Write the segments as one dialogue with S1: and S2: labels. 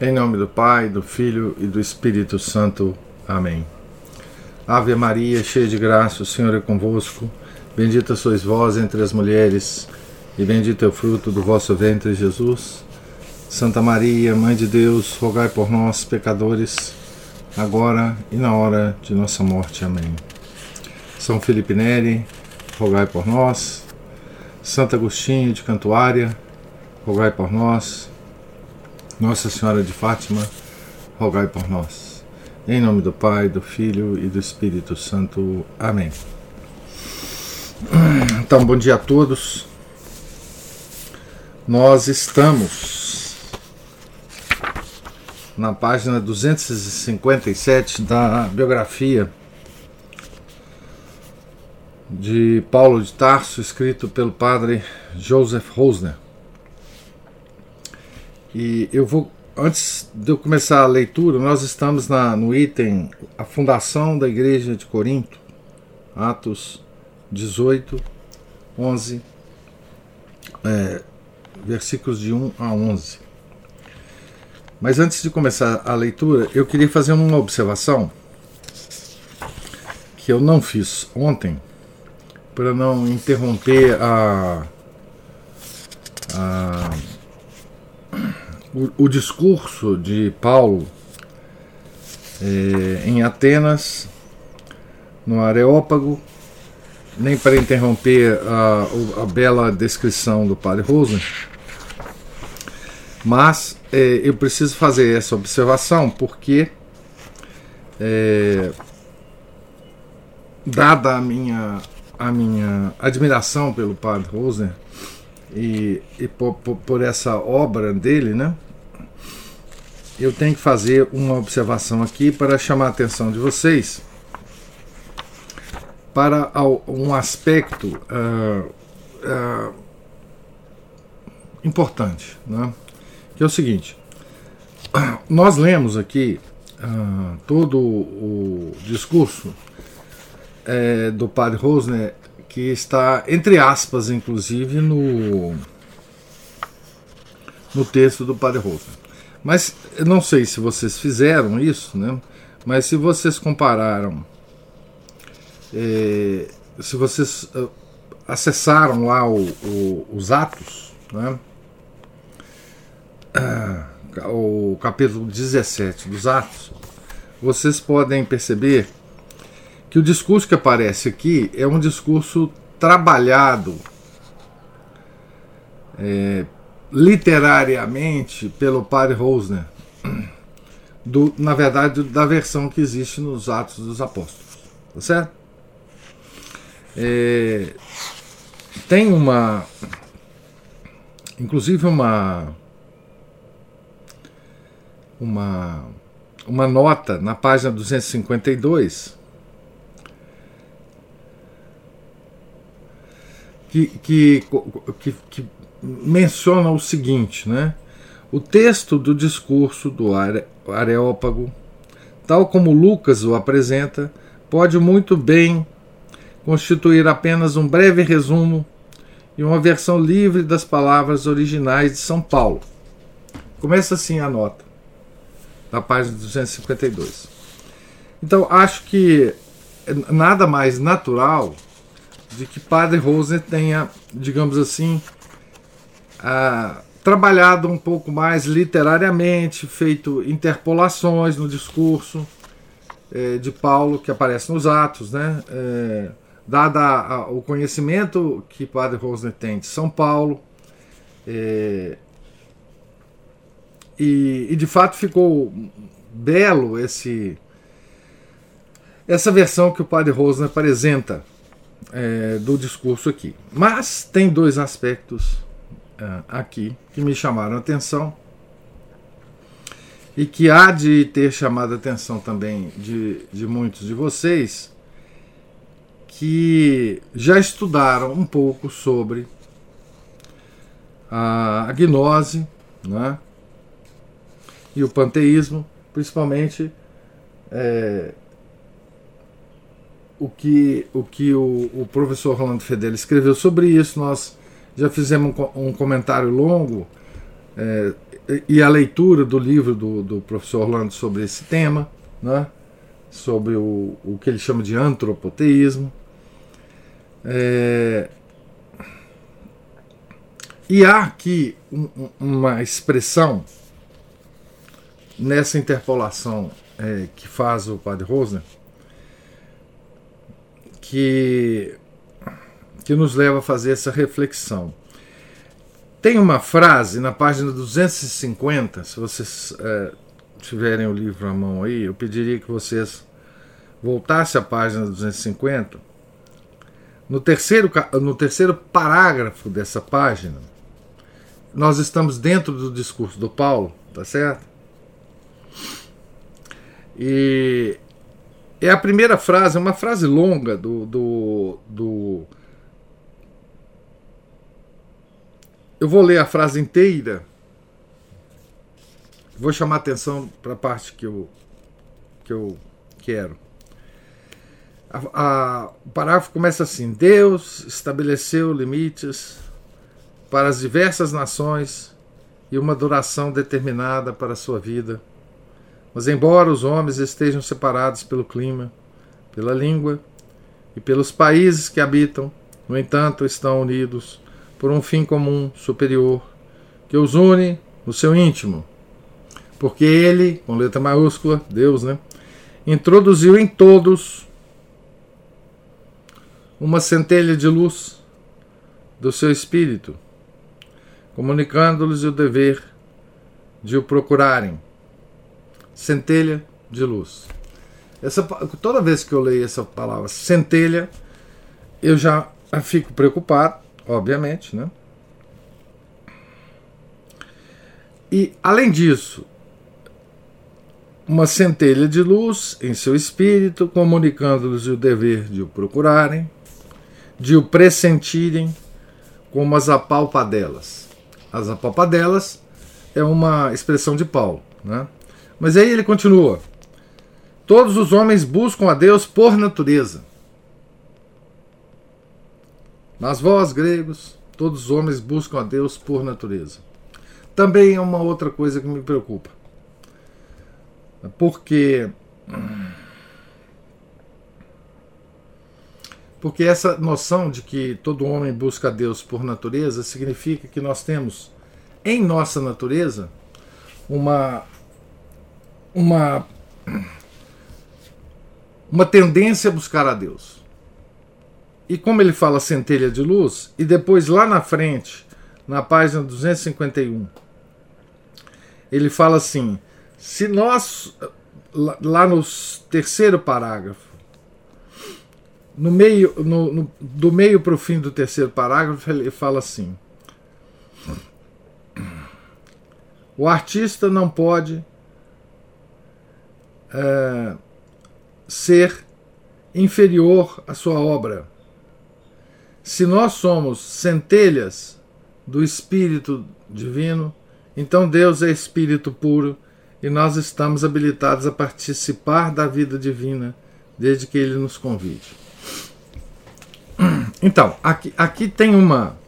S1: Em nome do Pai, do Filho e do Espírito Santo. Amém. Ave Maria, cheia de graça, o Senhor é convosco. Bendita sois vós entre as mulheres, e bendito é o fruto do vosso ventre, Jesus. Santa Maria, Mãe de Deus, rogai por nós, pecadores, agora e na hora de nossa morte. Amém. São Felipe Neri, rogai por nós. Santo Agostinho de Cantuária, rogai por nós. Nossa Senhora de Fátima, rogai por nós. Em nome do Pai, do Filho e do Espírito Santo. Amém. Então, bom dia a todos. Nós estamos na página 257 da biografia de Paulo de Tarso, escrito pelo padre Joseph Rosner. E eu vou, antes de eu começar a leitura, nós estamos na, no item A Fundação da Igreja de Corinto, Atos 18, 11, é, versículos de 1 a 11. Mas antes de começar a leitura, eu queria fazer uma observação que eu não fiz ontem, para não interromper a, a o, discurso de Paulo é, em Atenas, no Areópago, nem para interromper a, a bela descrição do padre Rosen, mas é, eu preciso fazer essa observação porque, é, dada a minha, a minha admiração pelo padre Rosen e, e por, por, essa obra dele, né? eu tenho que fazer uma observação aqui para chamar a atenção de vocês para um aspecto uh, uh, importante, né? que é o seguinte: nós lemos aqui uh, todo o discurso é, do padre Rosner, que está, entre aspas, inclusive, no, no texto do padre Rosner. Mas eu não sei se vocês fizeram isso, né? Mas se vocês compararam, é, se vocês uh, acessaram lá o, o, os Atos, né? Ah, o capítulo 17 dos Atos, vocês podem perceber que o discurso que aparece aqui é um discurso trabalhado é, literariamente pelo padre Rosner, do, na verdade, da versão que existe nos Atos dos Apóstolos. Tá certo? É, tem uma. Inclusive uma. Uma, uma nota na página 252 que, que, que, que menciona o seguinte, né? O texto do discurso do Areópago, tal como Lucas o apresenta, pode muito bem constituir apenas um breve resumo e uma versão livre das palavras originais de São Paulo. Começa assim a nota, na página 252. Então, acho que nada mais natural de que Padre Roser tenha, digamos assim, ah, trabalhado um pouco mais literariamente, feito interpolações no discurso eh, de Paulo que aparece nos Atos, né? Eh, dada a, o conhecimento que Padre Rosner tem de São Paulo, eh, e, e, de fato ficou belo esse essa versão que o Padre Rosner apresenta do discurso aqui. Mas tem dois aspectos uh, aqui que me chamaram a atenção e que há de ter chamado a atenção também de, de muitos de vocês que já estudaram um pouco sobre a gnose né, e o panteísmo, principalmente é, o que o, que o, o professor Rolando Fedeli escreveu sobre isso. Nós já fizemos um, comentário longo é, e a leitura do livro do, do professor Orlando sobre esse tema, né? sobre o, o que ele chama de antropoteísmo. É, e há aqui um, uma expressão nessa interpolação é, que faz o padre Rosner que, que nos leva a fazer essa reflexão. Tem uma frase na página 250, se vocês é, tiverem o livro à mão aí, eu pediria que vocês voltassem à página 250. No terceiro, no terceiro parágrafo dessa página, nós estamos dentro do discurso do Paulo, tá certo? E é a primeira frase, é uma frase longa do, do, do Eu vou ler a frase inteira. Vou chamar atenção para a parte que eu, que eu quero. A, a, o parágrafo começa assim: Deus estabeleceu limites para as diversas nações e uma duração determinada para a sua vida. Mas, embora os homens estejam separados pelo clima, pela língua e pelos países que habitam, no entanto, estão unidos por um fim comum superior que os une no seu íntimo. Porque ele, com letra maiúscula, Deus, né, introduziu em todos uma centelha de luz do seu espírito, comunicando-lhes o dever de o procurarem. Centelha de luz. Essa, toda vez que eu leio essa palavra centelha, eu já fico preocupado, obviamente, né? E além disso, uma centelha de luz em seu espírito, comunicando-lhes o dever de o procurarem, de o pressentirem como as apalpadelas. As apalpadelas é uma expressão de Paulo, né? Mas aí ele continua: Todos os homens buscam a Deus por natureza mas vós, gregos, todos os homens buscam a Deus por natureza. Também é uma outra coisa que me preocupa. Porque. Porque essa noção de que todo homem busca a Deus por natureza significa que nós temos em nossa natureza uma uma uma tendência a buscar a Deus. E como ele fala centelha de luz, e depois lá na frente, na página 251, ele fala assim: se nós, lá no terceiro parágrafo, no meio, no, no, do meio para o fim do terceiro parágrafo, ele fala assim: o artista não pode é, ser inferior à sua obra se nós somos centelhas do Espírito Divino, então Deus é Espírito puro e nós estamos habilitados a participar da vida divina desde que Ele nos convide. Então, aqui, aqui tem uma,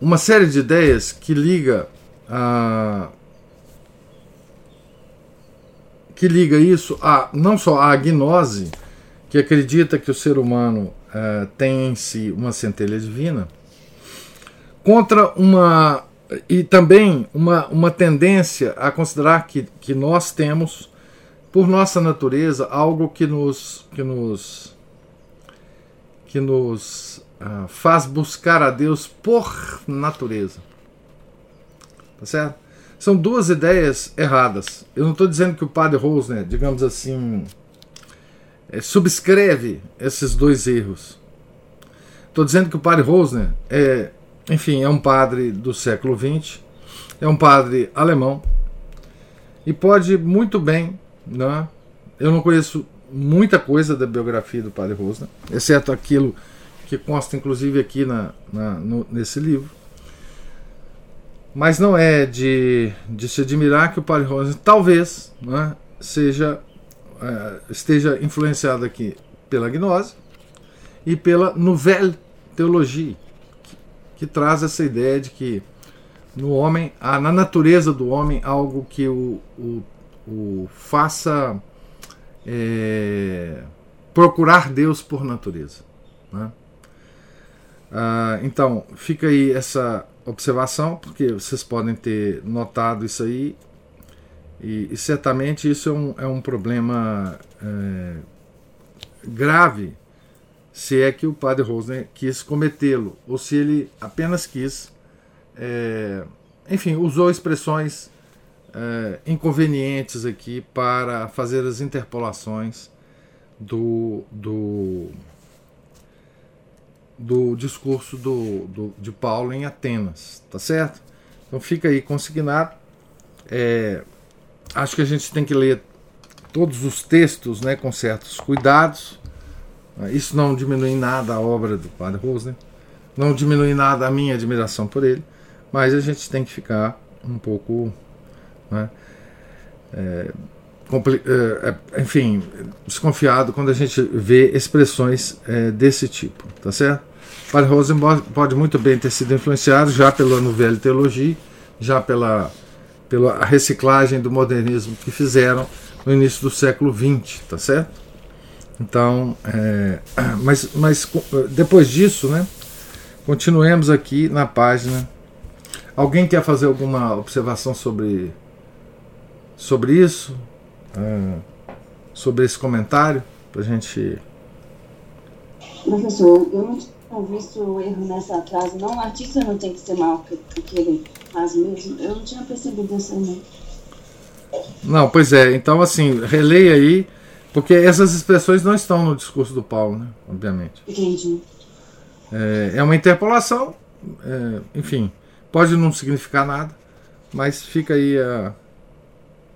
S1: uma série de ideias que liga a, que liga isso a não só a gnose, que acredita que o ser humano uh, tem em si uma centelha divina, contra uma. e também uma, uma tendência a considerar que, que nós temos, por nossa natureza, algo que nos. que nos. que nos uh, faz buscar a Deus por natureza. Tá certo? São duas ideias erradas. Eu não estou dizendo que o padre Rosner, digamos assim, é, subscreve esses dois erros. Estou dizendo que o padre Rosner é, enfim, é um padre do século XX, é um padre alemão e pode muito bem, né? Eu não conheço muita coisa da biografia do padre Rosner, exceto aquilo que consta inclusive aqui na, na no, nesse livro. Mas não é de, de se admirar que o padre Rosner talvez né, seja é, esteja influenciado aqui pela gnose e pela nouvelle teologia, que, que traz essa ideia de que no homem, há na natureza do homem algo que o, o, o faça é, procurar Deus por natureza. Né? Ah, então, fica aí essa observação, porque vocês podem ter notado isso aí, e, e certamente isso é um, é um problema é, grave, se é que o padre Rosner quis cometê-lo, ou se ele apenas quis, é, enfim, usou expressões é, inconvenientes aqui para fazer as interpolações do, do do discurso do, do, de Paulo em Atenas, tá certo? Então fica aí consignado. É, acho que a gente tem que ler todos os textos né, com certos cuidados. Isso não diminui nada a obra do Padre Rosner, não diminui nada a minha admiração por ele, mas a gente tem que ficar um pouco. Né, é, enfim, desconfiado quando a gente vê expressões é, desse tipo, tá certo? Padre Rosenborg pode muito bem ter sido influenciado já pela Nouvelle Teologia, já pela, pela reciclagem do modernismo que fizeram no início do século XX, tá certo? Então, é, mas, mas depois disso, né? Continuemos aqui na página. Alguém quer fazer alguma observação sobre, sobre isso? Sobre esse comentário? Para a gente.
S2: Professor, eu não tinha visto o erro nessa frase. Não, o artista não tem que ser mal que, ele faz mesmo. Eu não tinha percebido essa não.
S1: Não, pois é. Então, assim, releia aí, porque essas expressões não estão no discurso do Paulo, né? Obviamente.
S2: Entendi.
S1: É, é uma interpolação, é, enfim, pode não significar nada, mas fica aí a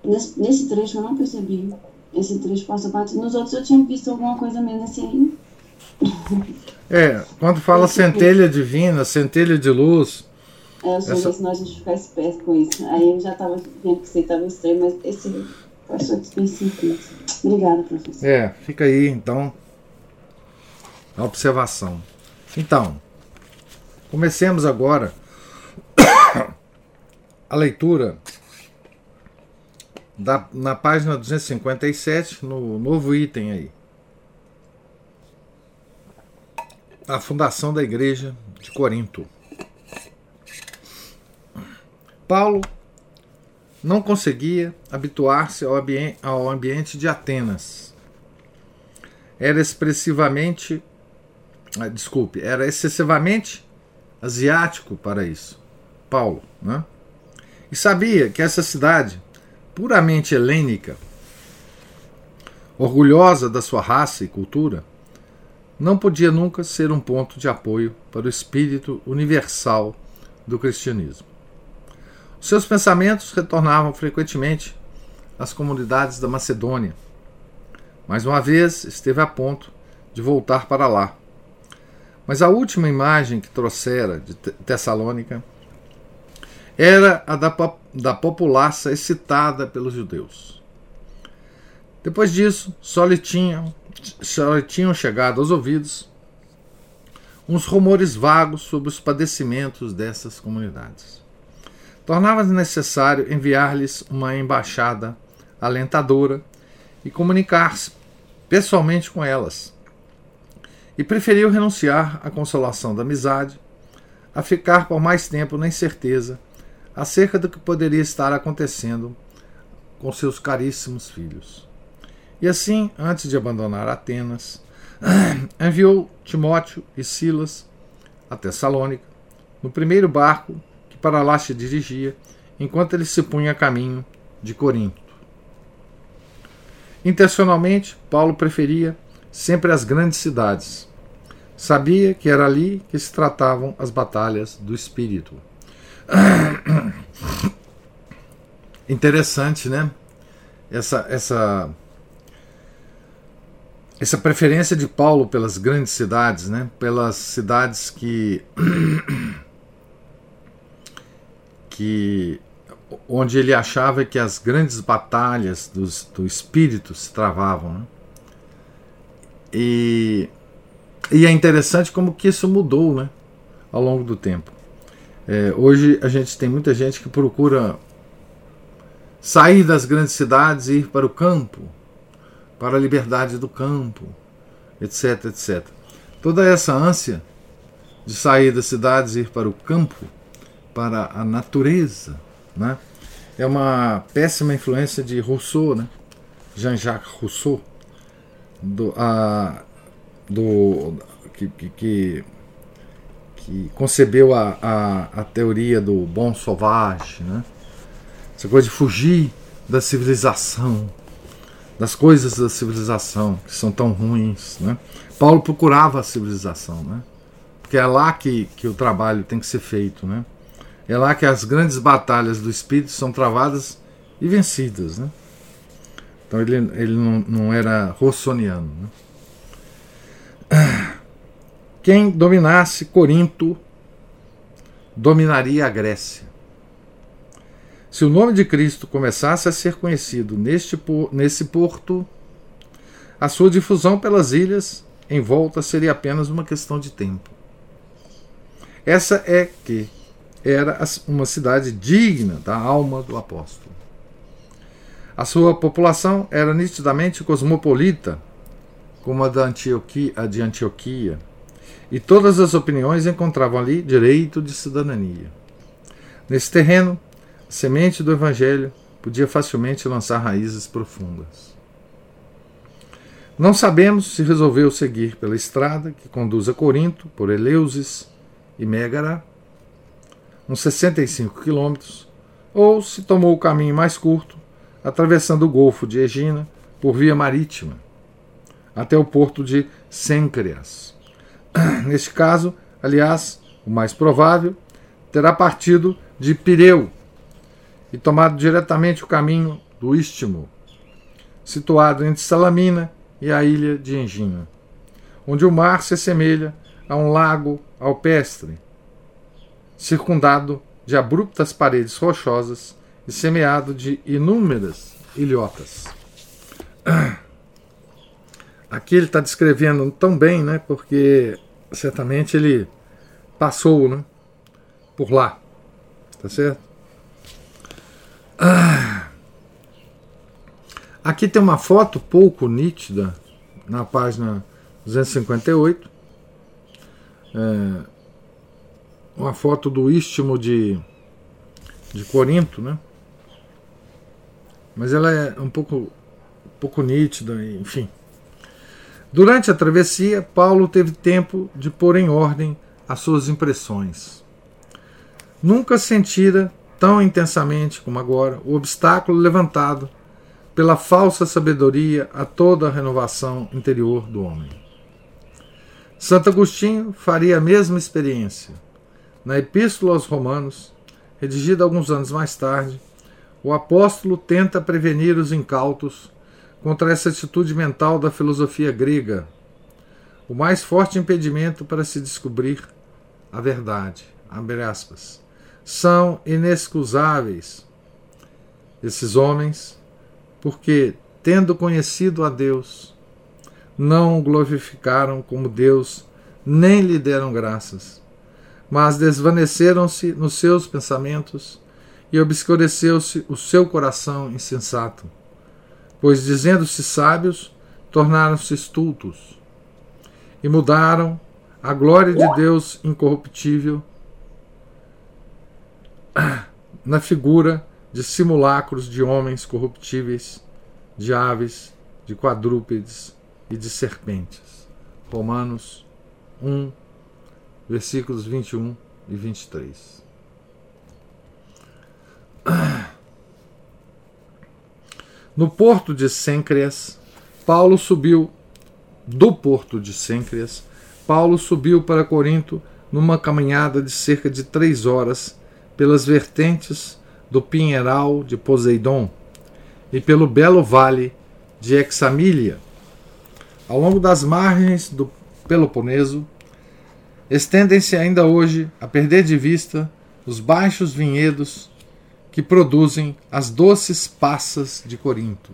S2: Nesse, nesse trecho eu não percebi. Esse trecho passa batido. Nos outros eu tinha visto alguma coisa mesmo assim.
S1: É, quando fala centelha divina, centelha de luz.
S2: É, eu sei, essa... senão a gente ficar esperto com isso. Aí eu já estava vendo que você estava estranho, mas esse passou despercebido. Obrigada, professor.
S1: É, fica aí então a observação. Então, comecemos agora a leitura da, na página 257, no novo item aí. A fundação da igreja de Corinto. Paulo não conseguia habituar-se ao, ambi ao ambiente de Atenas. Era expressivamente. Ah, desculpe, era excessivamente asiático para isso. Paulo, né? E sabia que essa cidade puramente helênica, orgulhosa da sua raça e cultura, não podia nunca ser um ponto de apoio para o espírito universal do cristianismo. Seus pensamentos retornavam frequentemente às comunidades da Macedônia. Mais uma vez esteve a ponto de voltar para lá. Mas a última imagem que trouxera de Tessalônica era a da, da populaça excitada pelos judeus. Depois disso, só lhe, tinham, só lhe tinham chegado aos ouvidos uns rumores vagos sobre os padecimentos dessas comunidades. Tornava-se necessário enviar-lhes uma embaixada alentadora e comunicar-se pessoalmente com elas. E preferiu renunciar à consolação da amizade a ficar por mais tempo na incerteza acerca do que poderia estar acontecendo com seus caríssimos filhos. E assim, antes de abandonar Atenas, enviou Timóteo e Silas a Tessalônica, no primeiro barco que para lá se dirigia, enquanto ele se punha a caminho de Corinto. Intencionalmente, Paulo preferia sempre as grandes cidades. Sabia que era ali que se tratavam as batalhas do espírito. Interessante, né? Essa, essa, essa preferência de Paulo pelas grandes cidades, né? Pelas cidades que que onde ele achava que as grandes batalhas dos, do espírito se travavam. Né? E, e é interessante como que isso mudou né, ao longo do tempo. É, hoje a gente tem muita gente que procura sair das grandes cidades e ir para o campo, para a liberdade do campo, etc, etc. Toda essa ânsia de sair das cidades e ir para o campo, para a natureza, né? é uma péssima influência de Rousseau, né? Jean-Jacques Rousseau, do, a, do, que, que, que concebeu a, a, a, teoria do bom sauvage, né? essa coisa de fugir da civilização, das coisas da civilização que são tão ruins. Né? Paulo procurava a civilização, né? porque é lá que, que o trabalho tem que ser feito. Né? É lá que as grandes batalhas do espírito são travadas e vencidas. Né? Então ele, ele não, não era rossoniano. Né? Quem dominasse Corinto dominaria a Grécia. Se o nome de Cristo começasse a ser conhecido neste, nesse porto, a sua difusão pelas ilhas em volta seria apenas uma questão de tempo. Essa é que era uma cidade digna da alma do apóstolo. A sua população era nitidamente cosmopolita, como a, da Antioquia, a de Antioquia, e todas as opiniões encontravam ali direito de cidadania. Nesse terreno, a semente do Evangelho podia facilmente lançar raízes profundas. Não sabemos se resolveu seguir pela estrada que conduz a Corinto, por Eleusis e Mégara, uns 65 quilômetros, ou se tomou o caminho mais curto, atravessando o Golfo de Egina por via marítima, até o porto de Sêncreas. Neste caso, aliás, o mais provável, terá partido de Pireu e tomado diretamente o caminho do Istmo, situado entre Salamina e a ilha de Engina, onde o mar se assemelha a um lago alpestre circundado de abruptas paredes rochosas e semeado de inúmeras ilhotas. Aqui ele está descrevendo tão bem, né, porque certamente ele passou né, por lá. Tá certo? Aqui tem uma foto pouco nítida na página 258. É, uma foto do istmo de, de Corinto, né? Mas ela é um pouco, um pouco nítida, enfim. Durante a travessia, Paulo teve tempo de pôr em ordem as suas impressões. Nunca sentira tão intensamente como agora o obstáculo levantado pela falsa sabedoria a toda a renovação interior do homem. Santo Agostinho faria a mesma experiência na Epístola aos Romanos, redigida alguns anos mais tarde, o apóstolo tenta prevenir os incautos contra essa atitude mental da filosofia grega, o mais forte impedimento para se descobrir a verdade. Aspas, São inexcusáveis esses homens, porque, tendo conhecido a Deus, não o glorificaram como Deus, nem lhe deram graças mas desvaneceram-se nos seus pensamentos e obscureceu-se o seu coração insensato. Pois, dizendo-se sábios, tornaram-se estultos e mudaram a glória de Deus incorruptível na figura de simulacros de homens corruptíveis, de aves, de quadrúpedes e de serpentes. Romanos 1, versículos 21 e 23. No porto de Sêncreas, Paulo subiu do porto de Sêncreas, Paulo subiu para Corinto numa caminhada de cerca de três horas pelas vertentes do Pinheiral de Poseidon e pelo belo vale de Examília. Ao longo das margens do Peloponeso, estendem-se ainda hoje a perder de vista os baixos vinhedos que produzem as doces passas de Corinto.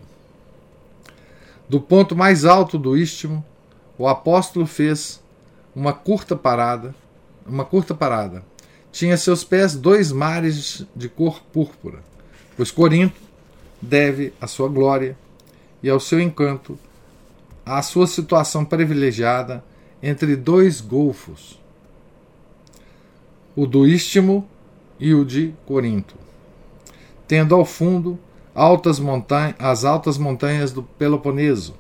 S1: Do ponto mais alto do istmo, o apóstolo fez uma curta parada, uma curta parada, tinha a seus pés dois mares de cor púrpura, pois Corinto deve a sua glória e ao seu encanto à sua situação privilegiada entre dois golfos, o do Istmo e o de Corinto, tendo ao fundo altas as altas montanhas do Peloponeso,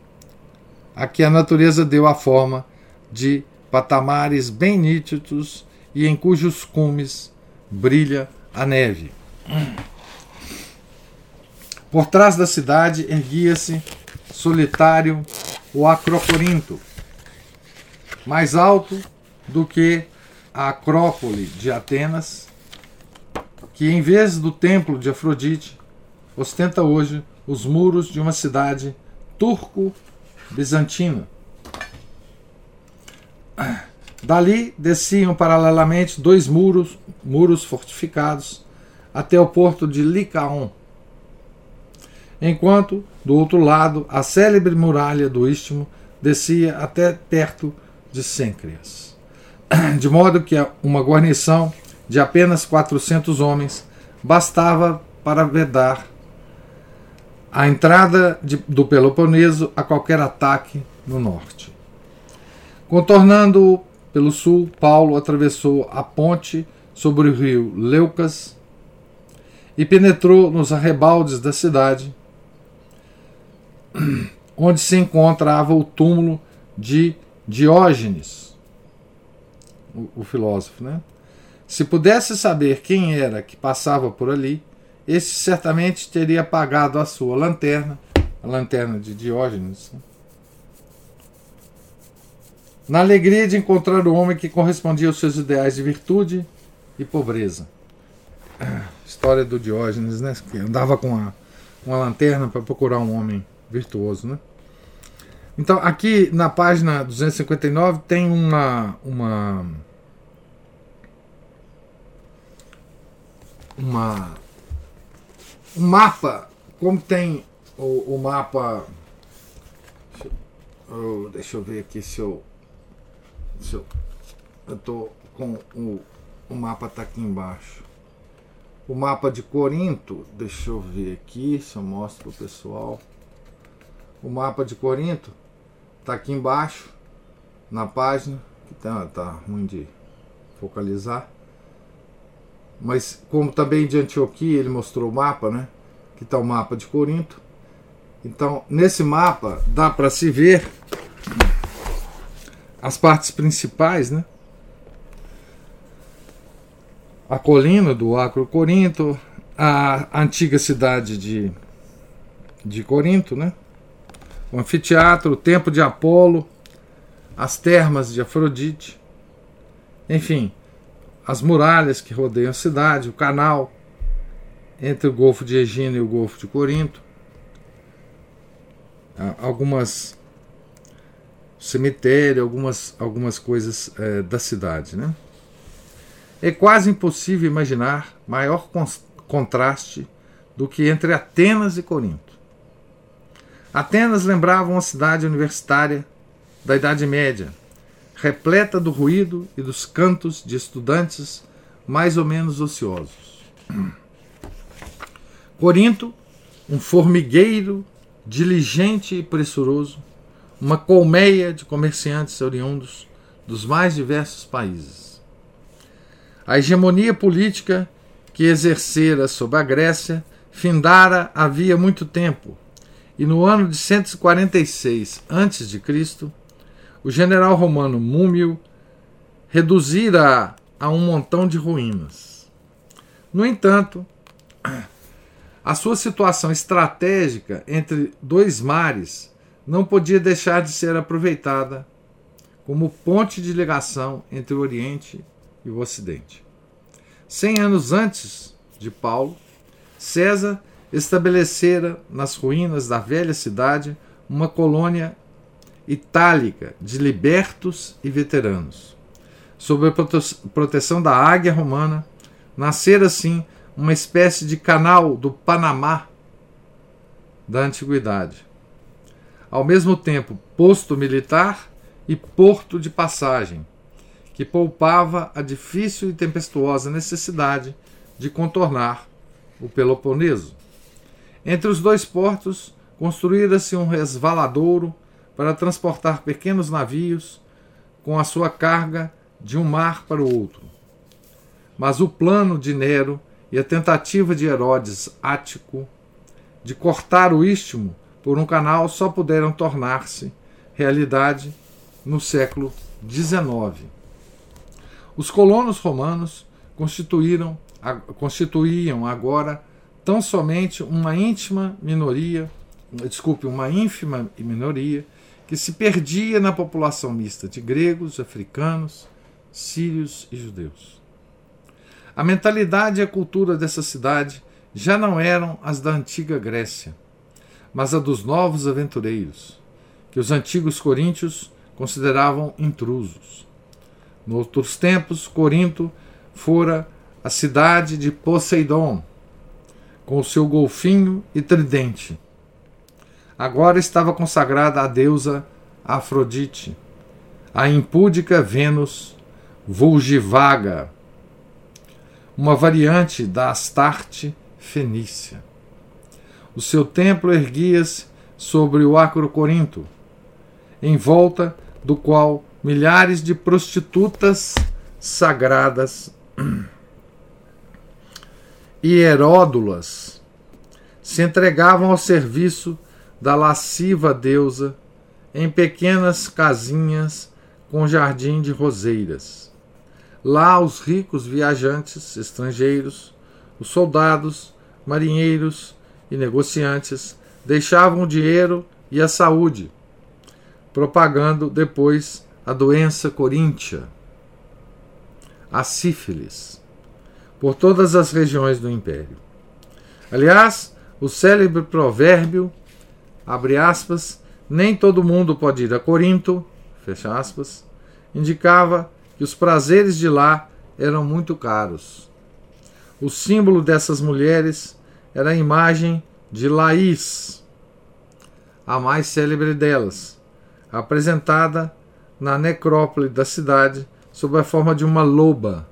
S1: a que a natureza deu a forma de patamares bem nítidos e em cujos cumes brilha a neve. Por trás da cidade erguia-se, solitário, o Acrocorinto, mais alto do que a Acrópole de Atenas, que em vez do templo de Afrodite, ostenta hoje os muros de uma cidade turco-bizantina. Dali desciam paralelamente dois muros, muros fortificados, até o porto de Licaon, enquanto, do outro lado, a célebre muralha do Istmo descia até perto de Sêncreas de modo que uma guarnição de apenas 400 homens bastava para vedar a entrada de, do Peloponeso a qualquer ataque no norte. Contornando pelo sul, Paulo atravessou a ponte sobre o rio Leucas e penetrou nos arrebaldes da cidade, onde se encontrava o túmulo de Diógenes, o, o filósofo, né? Se pudesse saber quem era que passava por ali, esse certamente teria apagado a sua lanterna, a lanterna de Diógenes, né? na alegria de encontrar o homem que correspondia aos seus ideais de virtude e pobreza. História do Diógenes, né? Que andava com a, uma lanterna para procurar um homem virtuoso, né? Então, aqui na página 259 tem uma, uma uma, um mapa, como tem o, o mapa. Deixa eu, deixa eu, ver aqui se eu. Se eu estou com o, o mapa está aqui embaixo. O mapa de Corinto, deixa eu ver aqui se eu mostro para o pessoal. O mapa de Corinto está aqui embaixo na página, que tá, tá ruim de focalizar. Mas como também de Antioquia ele mostrou o mapa, né? Que está o mapa de Corinto. Então, nesse mapa dá para se ver as partes principais, né? A colina do Acro Corinto, a antiga cidade de, de Corinto, né? O anfiteatro, o templo de Apolo, as termas de Afrodite, enfim, as muralhas que rodeiam a cidade, o canal entre o Golfo de Egina e o Golfo de Corinto, algumas cemitério, algumas, algumas coisas é, da cidade. Né? É quase impossível imaginar maior contraste do que entre Atenas e Corinto. Atenas lembrava uma cidade universitária da Idade Média, repleta do ruído e dos cantos de estudantes mais ou menos ociosos. Corinto, um formigueiro diligente e pressuroso, uma colmeia de comerciantes oriundos dos mais diversos países. A hegemonia política que exercera sobre a Grécia findara havia muito tempo, e no ano de 146 a.C., o general romano Múmio reduzira a um montão de ruínas. No entanto, a sua situação estratégica entre dois mares não podia deixar de ser aproveitada como ponte de ligação entre o Oriente e o Ocidente. Cem anos antes de Paulo, César estabelecera nas ruínas da velha cidade uma colônia itálica de libertos e veteranos. Sob a proteção da águia romana, nascera assim uma espécie de canal do Panamá da antiguidade. Ao mesmo tempo, posto militar e porto de passagem, que poupava a difícil e tempestuosa necessidade de contornar o Peloponeso. Entre os dois portos, construíra-se um resvaladouro para transportar pequenos navios com a sua carga de um mar para o outro. Mas o plano de Nero e a tentativa de Herodes Ático de cortar o istmo por um canal só puderam tornar-se realidade no século XIX. Os colonos romanos constituíram, constituíam agora tão somente uma íntima minoria, desculpe, uma ínfima minoria que se perdia na população mista de gregos, africanos, sírios e judeus. A mentalidade e a cultura dessa cidade já não eram as da antiga Grécia, mas a dos novos aventureiros, que os antigos coríntios consideravam intrusos. Noutros tempos, Corinto fora a cidade de Poseidon, com o seu golfinho e tridente. Agora estava consagrada à deusa Afrodite, a impúdica Vênus Vulgivaga, uma variante da Astarte fenícia. O seu templo erguia-se sobre o Acro Corinto, em volta do qual milhares de prostitutas sagradas e heródulas se entregavam ao serviço da lasciva deusa em pequenas casinhas com jardim de roseiras. Lá os ricos viajantes estrangeiros, os soldados, marinheiros e negociantes deixavam o dinheiro e a saúde, propagando depois a doença coríntia, a sífilis, por todas as regiões do império. Aliás, o célebre provérbio, abre aspas, nem todo mundo pode ir a Corinto, fecha aspas, indicava que os prazeres de lá eram muito caros. O símbolo dessas mulheres era a imagem de Laís, a mais célebre delas, apresentada na necrópole da cidade sob a forma de uma loba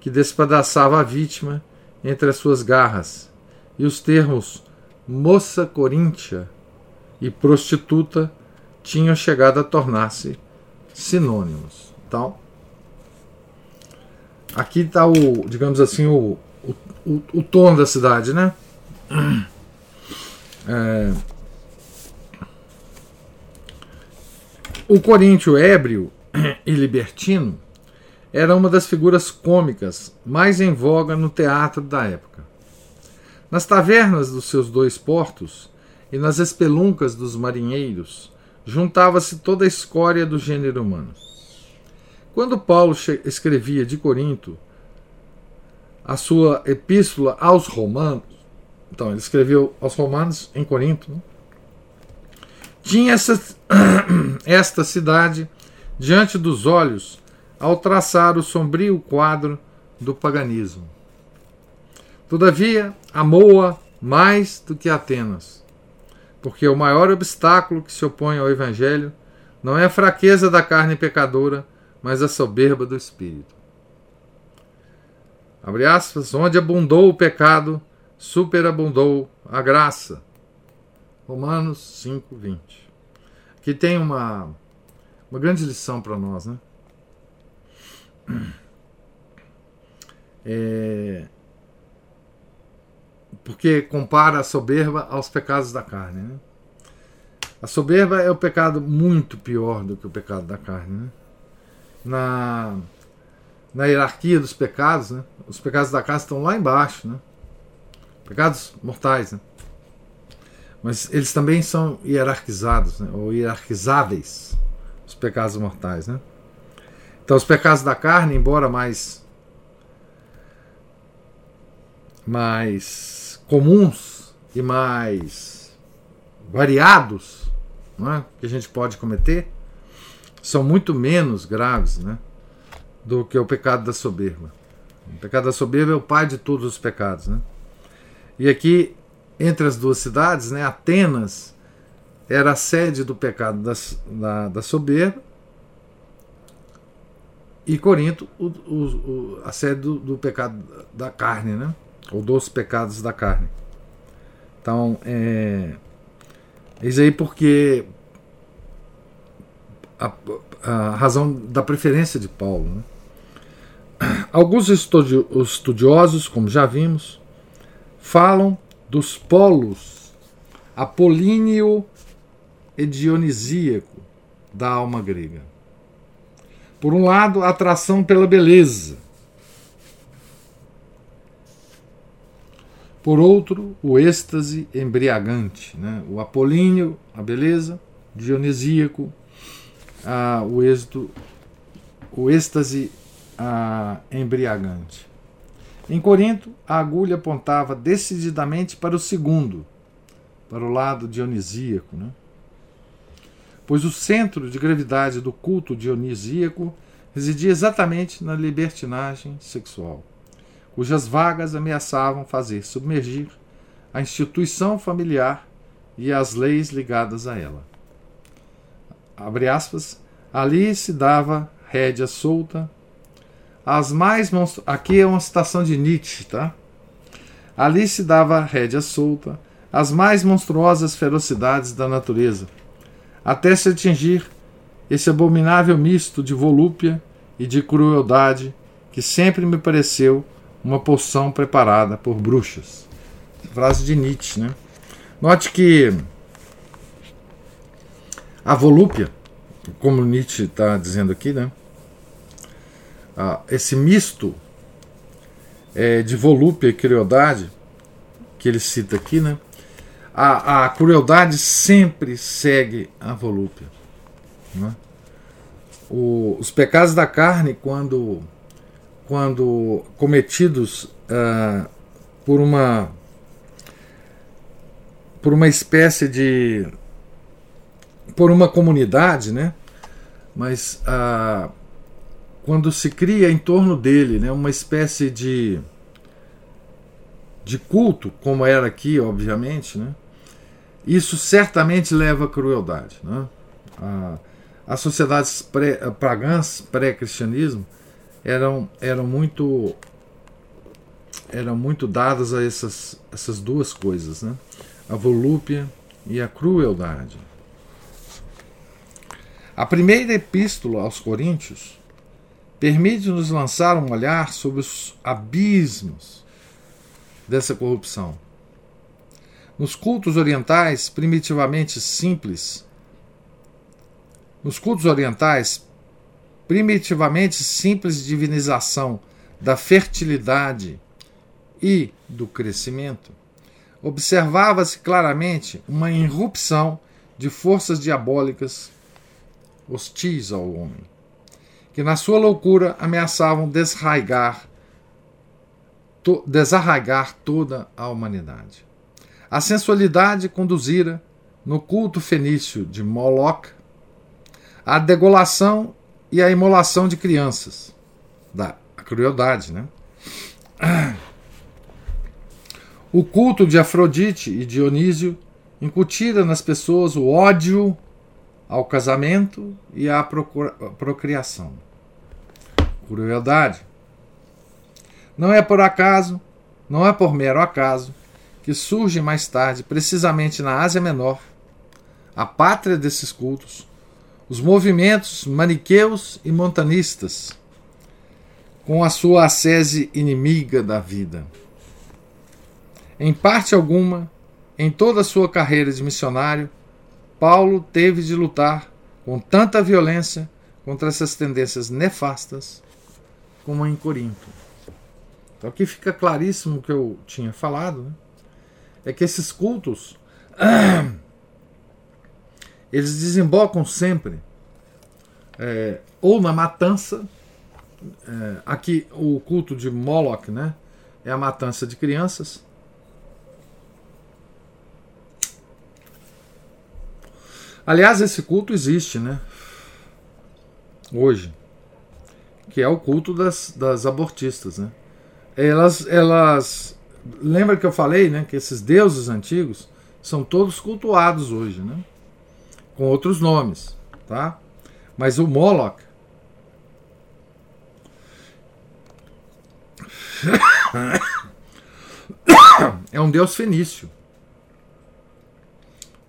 S1: que despedaçava a vítima entre as suas garras, e os termos moça coríntia e prostituta tinham chegado a tornar-se sinônimos. Então, aqui está o, digamos assim, o, o, o, tom da cidade, né? É, o coríntio ébrio e libertino era uma das figuras cômicas mais em voga no teatro da época. Nas tavernas dos seus dois portos e nas espeluncas dos marinheiros juntava-se toda a escória do gênero humano. Quando Paulo escrevia de Corinto a sua epístola aos Romanos, então ele escreveu aos Romanos em Corinto, né? tinha essa, esta cidade diante dos olhos ao traçar o sombrio quadro do paganismo. Todavia, amou-a mais do que Atenas, porque o maior obstáculo que se opõe ao Evangelho não é a fraqueza da carne pecadora, mas a soberba do espírito. Abre aspas, onde abundou o pecado, superabundou a graça. Romanos 5, 20. Aqui tem uma, uma grande lição para nós, né? É, porque compara a soberba aos pecados da carne. Né? A soberba é o pecado muito pior do que o pecado da carne. Né? na, na hierarquia dos pecados, né? os pecados da casa estão lá embaixo, né? pecados mortais, né? mas eles também são hierarquizados, né? ou hierarquizáveis, os pecados mortais. Né? Então, os pecados da carne, embora mais, mais comuns e mais variados é? que a gente pode cometer, são muito menos graves né, do que o pecado da soberba. O pecado da soberba é o pai de todos os pecados. Né? E aqui, entre as duas cidades, né, Atenas era a sede do pecado da, da, da soberba, e Corinto, o, o, a sede do, do, pecado da carne, né? Ou dos pecados da carne. Então, é, isso aí porque a, a, razão da preferência de Paulo. Né? Alguns estudiosos, como já vimos, falam dos polos apolíneo e dionisíaco da alma grega. Por um lado, a atração pela beleza. Por outro, o êxtase embriagante, né? o apolíneo, a beleza, dionisíaco, a, o, êxito, o êxtase a, embriagante. Em Corinto, a agulha apontava decididamente para o segundo, para o lado dionisíaco, né? pois o centro de gravidade do culto dionisíaco residia exatamente na libertinagem sexual, cujas vagas ameaçavam fazer submergir a instituição familiar e as leis ligadas a ela. Abre aspas, ali se dava rédea solta as mais monstru... Aqui é uma citação de Nietzsche, tá? Ali se dava rédea solta às mais monstruosas ferocidades da natureza, até se atingir esse abominável misto de volúpia e de crueldade que sempre me pareceu uma poção preparada por bruxas. Frase de Nietzsche, né? Note que a volúpia, como Nietzsche está dizendo aqui, né? ah, esse misto é, de volúpia e crueldade que ele cita aqui, né? A, a crueldade sempre segue a volúpia. Né? O, os pecados da carne, quando, quando cometidos ah, por uma por uma espécie de por uma comunidade, né? Mas ah, quando se cria em torno dele né, uma espécie de, de culto, como era aqui, obviamente, né, isso certamente leva à crueldade. Né? A, as sociedades pré, pagãs, pré-cristianismo, eram, eram muito eram muito dadas a essas, essas duas coisas, né? a volúpia e a crueldade. A primeira epístola aos Coríntios permite-nos lançar um olhar sobre os abismos dessa corrupção. Nos cultos orientais primitivamente simples, nos cultos orientais, primitivamente simples divinização da fertilidade e do crescimento, observava-se claramente uma irrupção de forças diabólicas hostis ao homem que na sua loucura ameaçavam desarraigar, to, desarraigar toda a humanidade. A sensualidade conduzira, no culto fenício de Moloch, a degolação e a imolação de crianças. Da crueldade, né? O culto de Afrodite e Dionísio incutira nas pessoas o ódio ao casamento e à procriação. Crueldade. Não é por acaso, não é por mero acaso, que surge mais tarde, precisamente na Ásia Menor, a pátria desses cultos, os movimentos maniqueus e montanistas, com a sua ascese inimiga da vida. Em parte alguma, em toda a sua carreira de missionário, Paulo teve de lutar com tanta violência contra essas tendências nefastas como em Corinto. Então aqui fica claríssimo o que eu tinha falado, né? é que esses cultos eles desembocam sempre é, ou na matança, é, aqui o culto de Moloch, né, é a matança de crianças, Aliás, esse culto existe, né? Hoje. Que é o culto das, das abortistas, né? Elas, elas. Lembra que eu falei, né? Que esses deuses antigos são todos cultuados hoje, né? Com outros nomes, tá? Mas o Moloch é um deus fenício.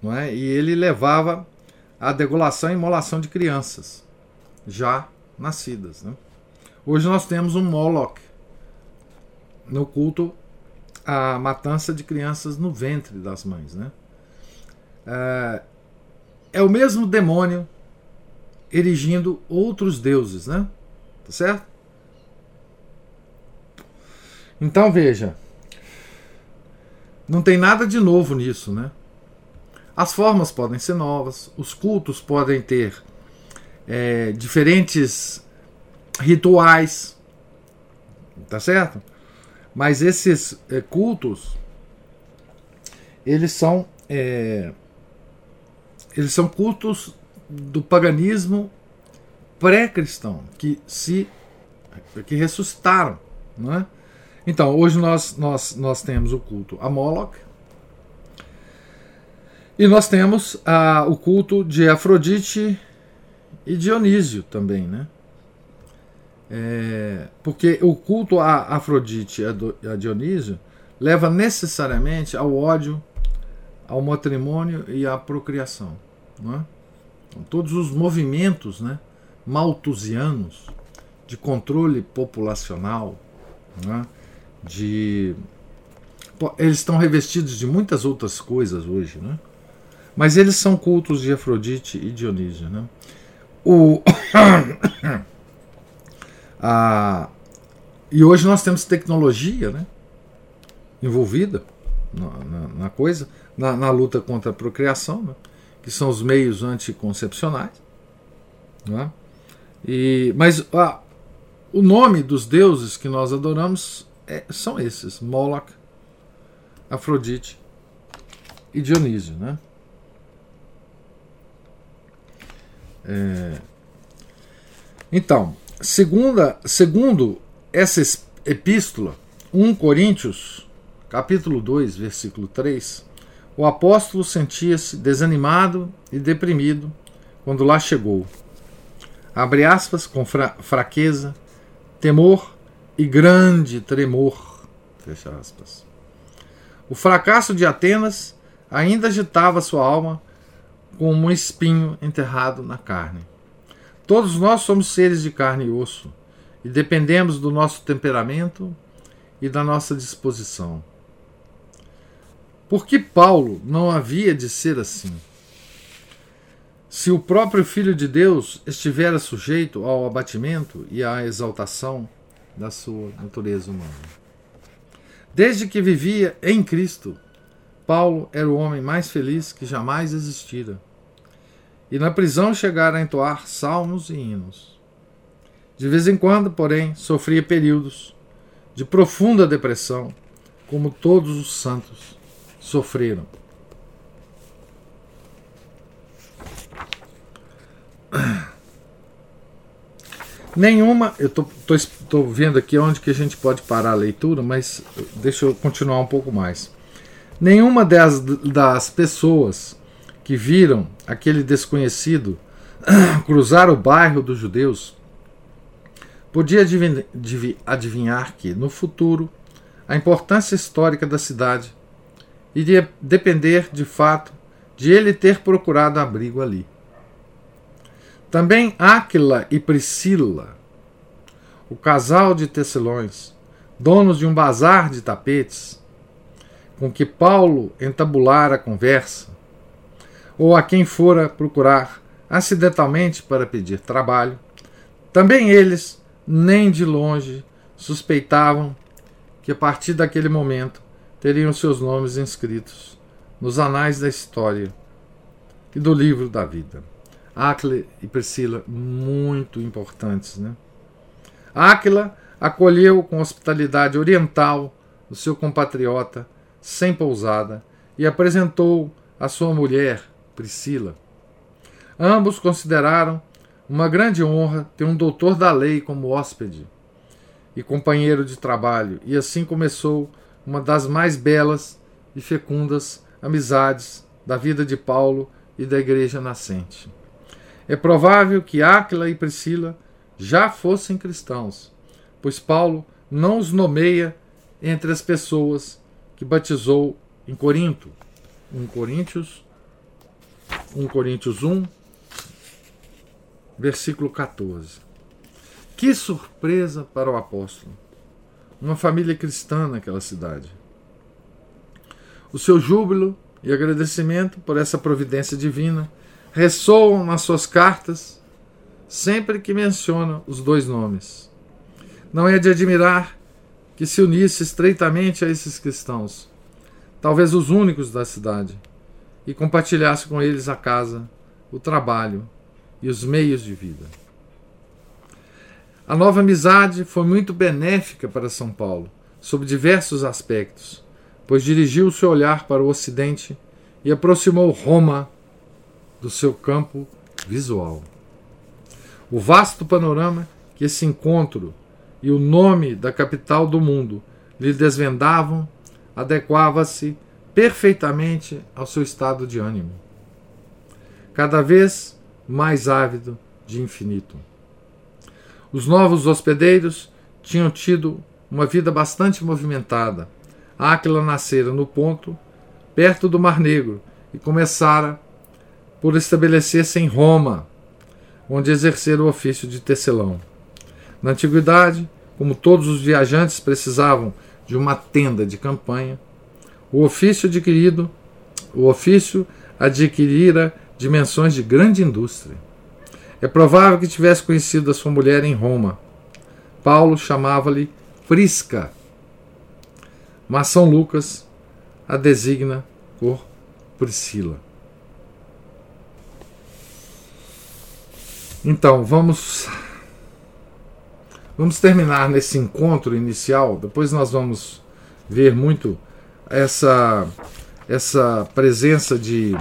S1: Não é? E ele levava a degolação e imolação de crianças já nascidas. Né? Hoje nós temos um Moloch no culto à matança de crianças no ventre das mães. Né? É, é o mesmo demônio erigindo outros deuses, né? Tá certo? Então veja, não tem nada de novo nisso, né? As formas podem ser novas, os cultos podem ter é, diferentes rituais, tá certo? Mas esses é, cultos, eles são é, eles são cultos do paganismo pré-cristão que se que ressuscitaram, não é? Então hoje nós nós nós temos o culto a Moloch e nós temos ah, o culto de Afrodite e Dionísio também, né? É, porque o culto a Afrodite e a Dionísio leva necessariamente ao ódio, ao matrimônio e à procriação. É? Então, todos os movimentos né, maltusianos de controle populacional, é? de eles estão revestidos de muitas outras coisas hoje, né? mas eles são cultos de Afrodite e Dionísio. Né? O a, e hoje nós temos tecnologia né, envolvida na, na, na coisa, na, na, luta contra a procriação, né, que são os meios anticoncepcionais. Né, e, mas a, o nome dos deuses que nós adoramos é, são esses: Moloch, Afrodite e Dionísio. Né? É, então, segunda, segundo essa epístola, 1 Coríntios, capítulo 2, versículo 3, o apóstolo sentia-se desanimado e deprimido quando lá chegou. Abre aspas, com fra fraqueza, temor e grande tremor. Fecha aspas. O fracasso de Atenas ainda agitava sua alma como um espinho enterrado na carne. Todos nós somos seres de carne e osso e dependemos do nosso temperamento e da nossa disposição. Por que Paulo não havia de ser assim? Se o próprio Filho de Deus estivera sujeito ao abatimento e à exaltação da sua natureza humana. Desde que vivia em Cristo, Paulo era o homem mais feliz que jamais existira. E na prisão chegara a entoar salmos e hinos. De vez em quando, porém, sofria períodos de profunda depressão, como todos os santos sofreram. Nenhuma, eu estou vendo aqui onde que a gente pode parar a leitura, mas deixa eu continuar um pouco mais. Nenhuma das, das pessoas que viram aquele desconhecido cruzar o bairro dos judeus podia adivinhar que, no futuro, a importância histórica da cidade iria depender, de fato, de ele ter procurado abrigo ali. Também Áquila e Priscila, o casal de tecelões, donos de um bazar de tapetes, com que Paulo entabulara a conversa, ou a quem fora procurar acidentalmente para pedir trabalho, também eles, nem de longe, suspeitavam que a partir daquele momento teriam seus nomes inscritos nos anais da história e do livro da vida. Áquila e Priscila, muito importantes. Né? Áquila acolheu com hospitalidade oriental o seu compatriota sem pousada e apresentou a sua mulher, Priscila. Ambos consideraram uma grande honra ter um doutor da lei como hóspede e companheiro de trabalho, e assim começou uma das mais belas e fecundas amizades da vida de Paulo e da igreja nascente. É provável que Áquila e Priscila já fossem cristãos, pois Paulo não os nomeia entre as pessoas que batizou em Corinto. 1 Coríntios 1 Coríntios 1, versículo 14. Que surpresa para o apóstolo! Uma família cristã naquela cidade. O seu júbilo e agradecimento por essa providência divina ressoam nas suas cartas sempre que menciona os dois nomes. Não é de admirar que se unisse estreitamente a esses cristãos, talvez os únicos da cidade, e compartilhasse com eles a casa, o trabalho e os meios de vida. A nova amizade foi muito benéfica para São Paulo, sob diversos aspectos, pois dirigiu seu olhar para o Ocidente e aproximou Roma do seu campo visual. O vasto panorama que esse encontro e o nome da capital do mundo lhe desvendavam adequava-se perfeitamente ao seu estado de ânimo, cada vez mais ávido de infinito. Os novos hospedeiros tinham tido uma vida bastante movimentada. Áquila nascera no ponto, perto do Mar Negro, e começara por estabelecer-se em Roma, onde exercer o ofício de tecelão. Na antiguidade, como todos os viajantes precisavam de uma tenda de campanha, o ofício adquirido, o ofício adquirira dimensões de grande indústria. É provável que tivesse conhecido a sua mulher em Roma. Paulo chamava-lhe Prisca, mas São Lucas a designa por Priscila. Então, vamos vamos terminar nesse encontro inicial, depois nós vamos ver muito essa essa presença de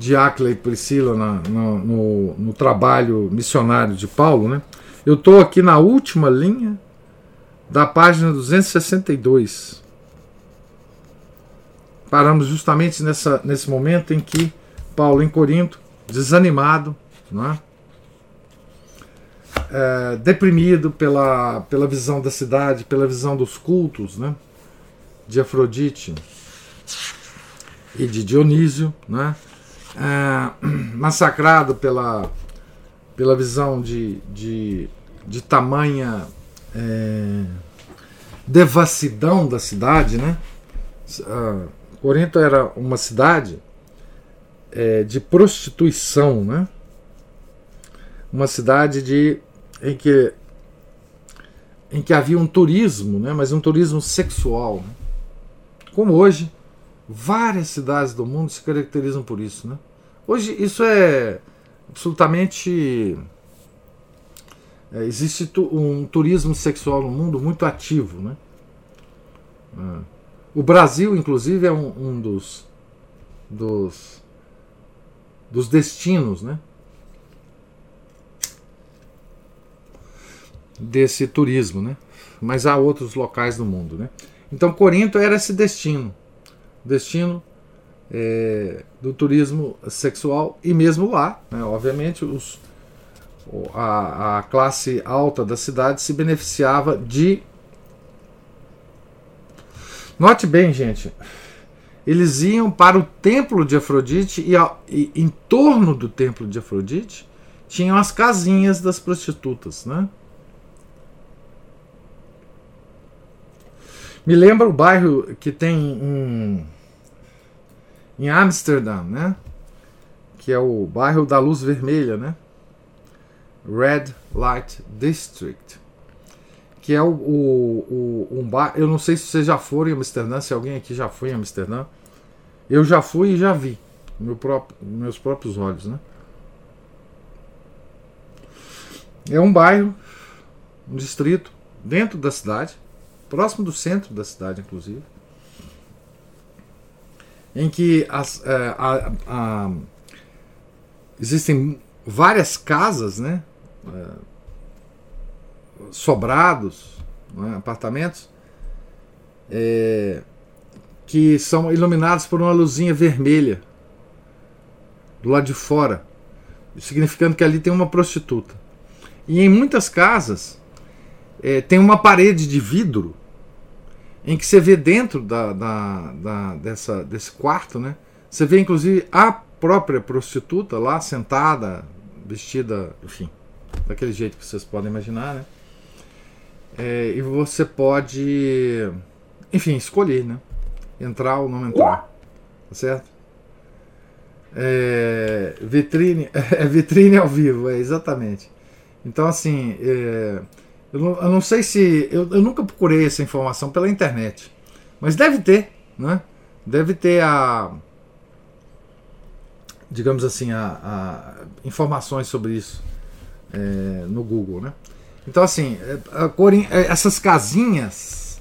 S1: de Acla e Priscila na, no, no, no, trabalho missionário de Paulo, né? Eu estou aqui na última linha da página 262. Paramos justamente nessa, nesse momento em que Paulo, em Corinto, desanimado, não é? É, deprimido pela, pela visão da cidade, pela visão dos cultos, né? de Afrodite e de Dionísio, né? É, massacrado pela, pela visão de, de, de tamanha é, devassidão da cidade. Né? Uh, Corinto era uma cidade é, de prostituição, né? uma cidade de, em, que, em que havia um turismo, né? mas um turismo sexual. Né? Como hoje, várias cidades do mundo se caracterizam por isso. Né? Hoje isso é absolutamente. É, existe tu, um turismo sexual no mundo muito ativo. Né? É. O Brasil, inclusive, é um, um dos, dos, dos destinos né? desse turismo. Né? Mas há outros locais no mundo. Né? Então Corinto era esse destino, destino é, do turismo sexual e mesmo lá, né, obviamente, os, a, a classe alta da cidade se beneficiava de. Note bem, gente, eles iam para o templo de Afrodite e, e em torno do templo de Afrodite tinham as casinhas das prostitutas, né? Me lembra o bairro que tem em, em Amsterdã, né? Que é o bairro da Luz Vermelha, né? Red Light District. Que é o, o, o um bairro. Eu não sei se vocês já foram em Amsterdã, se alguém aqui já foi em Amsterdã. Eu já fui e já vi. Meu próprio, meus próprios olhos, né? É um bairro, um distrito dentro da cidade próximo do centro da cidade, inclusive, em que as, é, a, a, existem várias casas, né, é, sobrados, né, apartamentos, é, que são iluminados por uma luzinha vermelha do lado de fora, significando que ali tem uma prostituta. E em muitas casas é, tem uma parede de vidro em que você vê dentro da, da, da, dessa, desse quarto, né? Você vê inclusive a própria prostituta lá sentada, vestida, enfim, daquele jeito que vocês podem imaginar, né? É, e você pode, enfim, escolher, né? Entrar ou não entrar, tá certo? É, vitrine, é vitrine ao vivo, é exatamente. Então, assim, é, eu, não, eu, não, sei se. Eu, eu, nunca procurei essa informação pela internet, mas deve ter, né? Deve ter a. Digamos assim, a, a informações sobre isso é, no Google, né? Então, assim, é, é, essas casinhas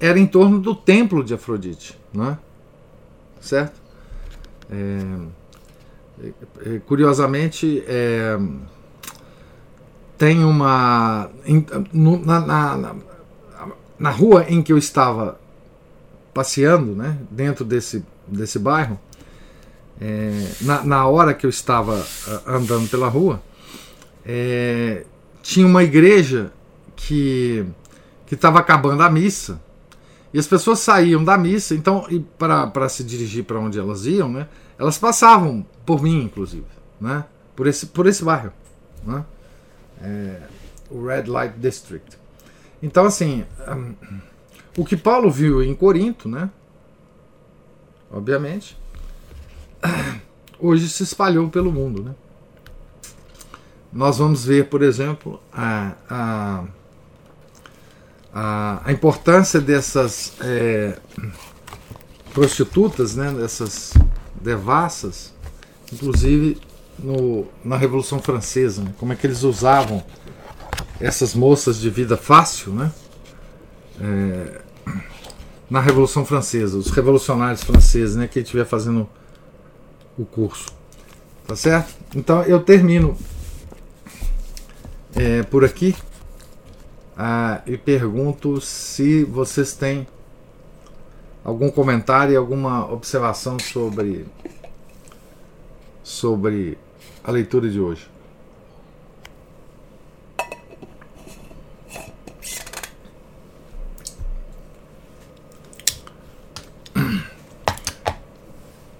S1: eram em torno do templo de Afrodite, né? Certo? É, é, curiosamente, é, tem uma. na, na, na, rua em que eu estava passeando, né, dentro desse, desse bairro, é, na, na hora que eu estava andando pela rua, é, tinha uma igreja que estava acabando a missa e as pessoas saíam da missa, então, para se dirigir para onde elas iam, né, elas passavam por mim, inclusive, né, por, esse, por esse bairro. Né, é, o Red Light District. Então, assim, um, o que Paulo viu em Corinto, né, obviamente, hoje se espalhou pelo mundo. Né. Nós vamos ver, por exemplo, a, a a, a importância dessas é, prostitutas, né, dessas devassas, inclusive no, na Revolução Francesa, né, como é que eles usavam essas moças de vida fácil, né, é, na Revolução Francesa, os revolucionários franceses, né, que estiver fazendo o curso, tá certo? Então eu termino é, por aqui ah, e pergunto se vocês têm algum comentário e alguma observação sobre sobre a leitura de hoje.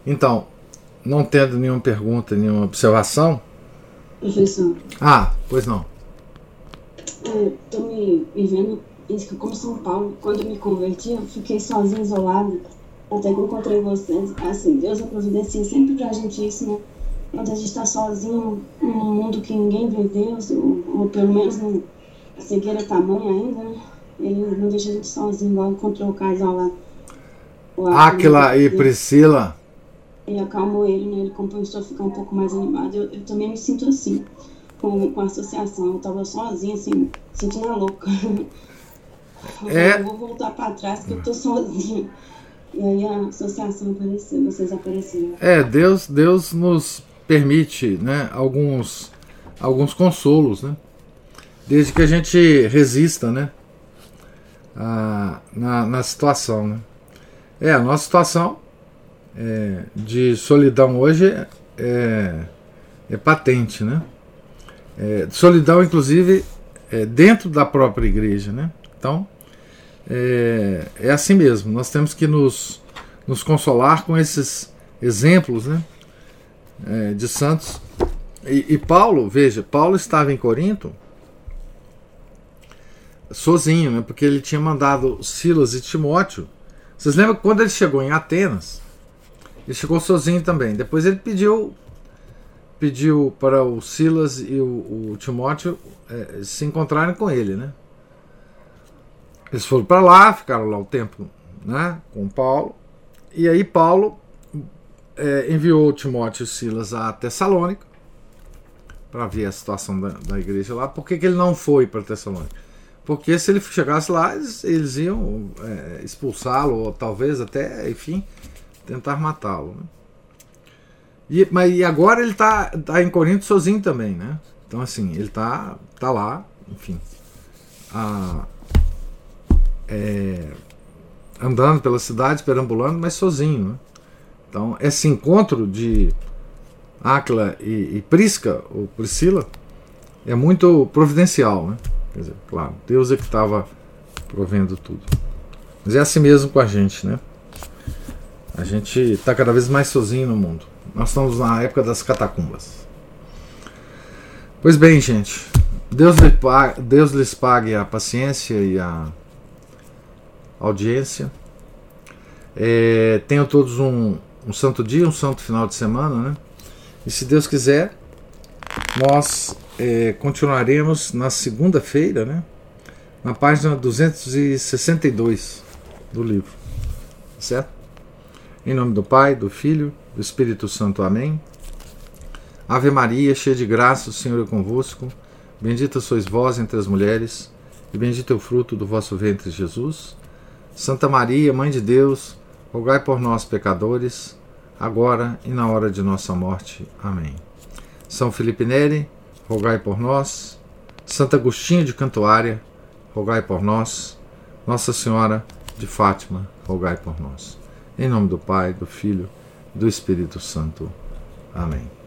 S1: Então, não tendo nenhuma pergunta, nenhuma observação.
S2: Professor.
S1: Ah, pois não
S2: tô me, me vendo isso, como São Paulo, quando me converti, eu fiquei sozinha, isolada, até que encontrei vocês. Assim, Deus providencia sempre pra gente isso, né? Quando a gente tá sozinho num mundo que ninguém vê Deus, ou, ou pelo menos no, a cegueira tamanha ainda, né? Ele não deixa a gente sozinho, igual encontrou o casal lá.
S1: Aquila e Priscila.
S2: Ele acalmou ele, né? Ele começou a ficar um pouco mais animado. Eu, eu também me sinto assim com, com a associação. Eu tava sozinha, assim, sentindo a louca.
S1: É...
S2: Eu vou voltar para trás que eu tô sozinha. E aí a associação apareceu, vocês apareceram.
S1: É, Deus, Deus nos permite, né, alguns, alguns consolos, né? Desde que a gente resista, né? A, na, na situação, né? É, a nossa situação é, de solidão hoje é, é patente, né? É, solidão, inclusive, é, dentro da própria igreja. Né? Então, é, é, assim mesmo. Nós temos que nos, nos consolar com esses exemplos né, é, de santos. E, e, Paulo, veja, Paulo estava em Corinto sozinho, né, porque ele tinha mandado Silas e Timóteo. Vocês lembram quando ele chegou em Atenas, ele chegou sozinho também. Depois ele pediu pediu para o Silas e o, o Timóteo é, se encontrarem com ele, né? Eles foram para lá, ficaram lá o tempo, né, com Paulo. E aí Paulo é, enviou Timóteo e Silas a Tessalônica para ver a situação da, da igreja lá. Por que, que ele não foi para Tessalônica? Porque se ele chegasse lá, eles, eles iam é, expulsá-lo, ou talvez até, enfim, tentar matá-lo. Né? E, mas e agora ele tá, tá em Corinto sozinho também, né? Então assim, ele tá, tá lá, enfim. A, é, andando pela cidade, perambulando, mas sozinho. Né? Então, esse encontro de Áquila e, e Prisca, ou Priscila, é muito providencial. Né? Quer dizer, claro, Deus é que estava provendo tudo. Mas é assim mesmo com a gente, né? A gente está cada vez mais sozinho no mundo. Nós estamos na época das catacumbas. Pois bem, gente. Deus, lhe pague, Deus lhes pague a paciência e a audiência. É, tenham todos um, um santo dia, um santo final de semana, né? E se Deus quiser, nós é, continuaremos na segunda-feira, né? Na página 262 do livro. Certo? Em nome do Pai, do Filho, do Espírito Santo. Amém. Ave Maria, cheia de graça, o Senhor é convosco. Bendita sois vós entre as mulheres, e bendito é o fruto do vosso ventre, Jesus. Santa Maria, Mãe de Deus, rogai por nós, pecadores, agora e na hora de nossa morte. Amém. São Felipe Neri, rogai por nós. Santo Agostinho de Cantuária, rogai por nós. Nossa Senhora de Fátima, rogai por nós. Em nome do Pai, do Filho do Espírito Santo. Amém.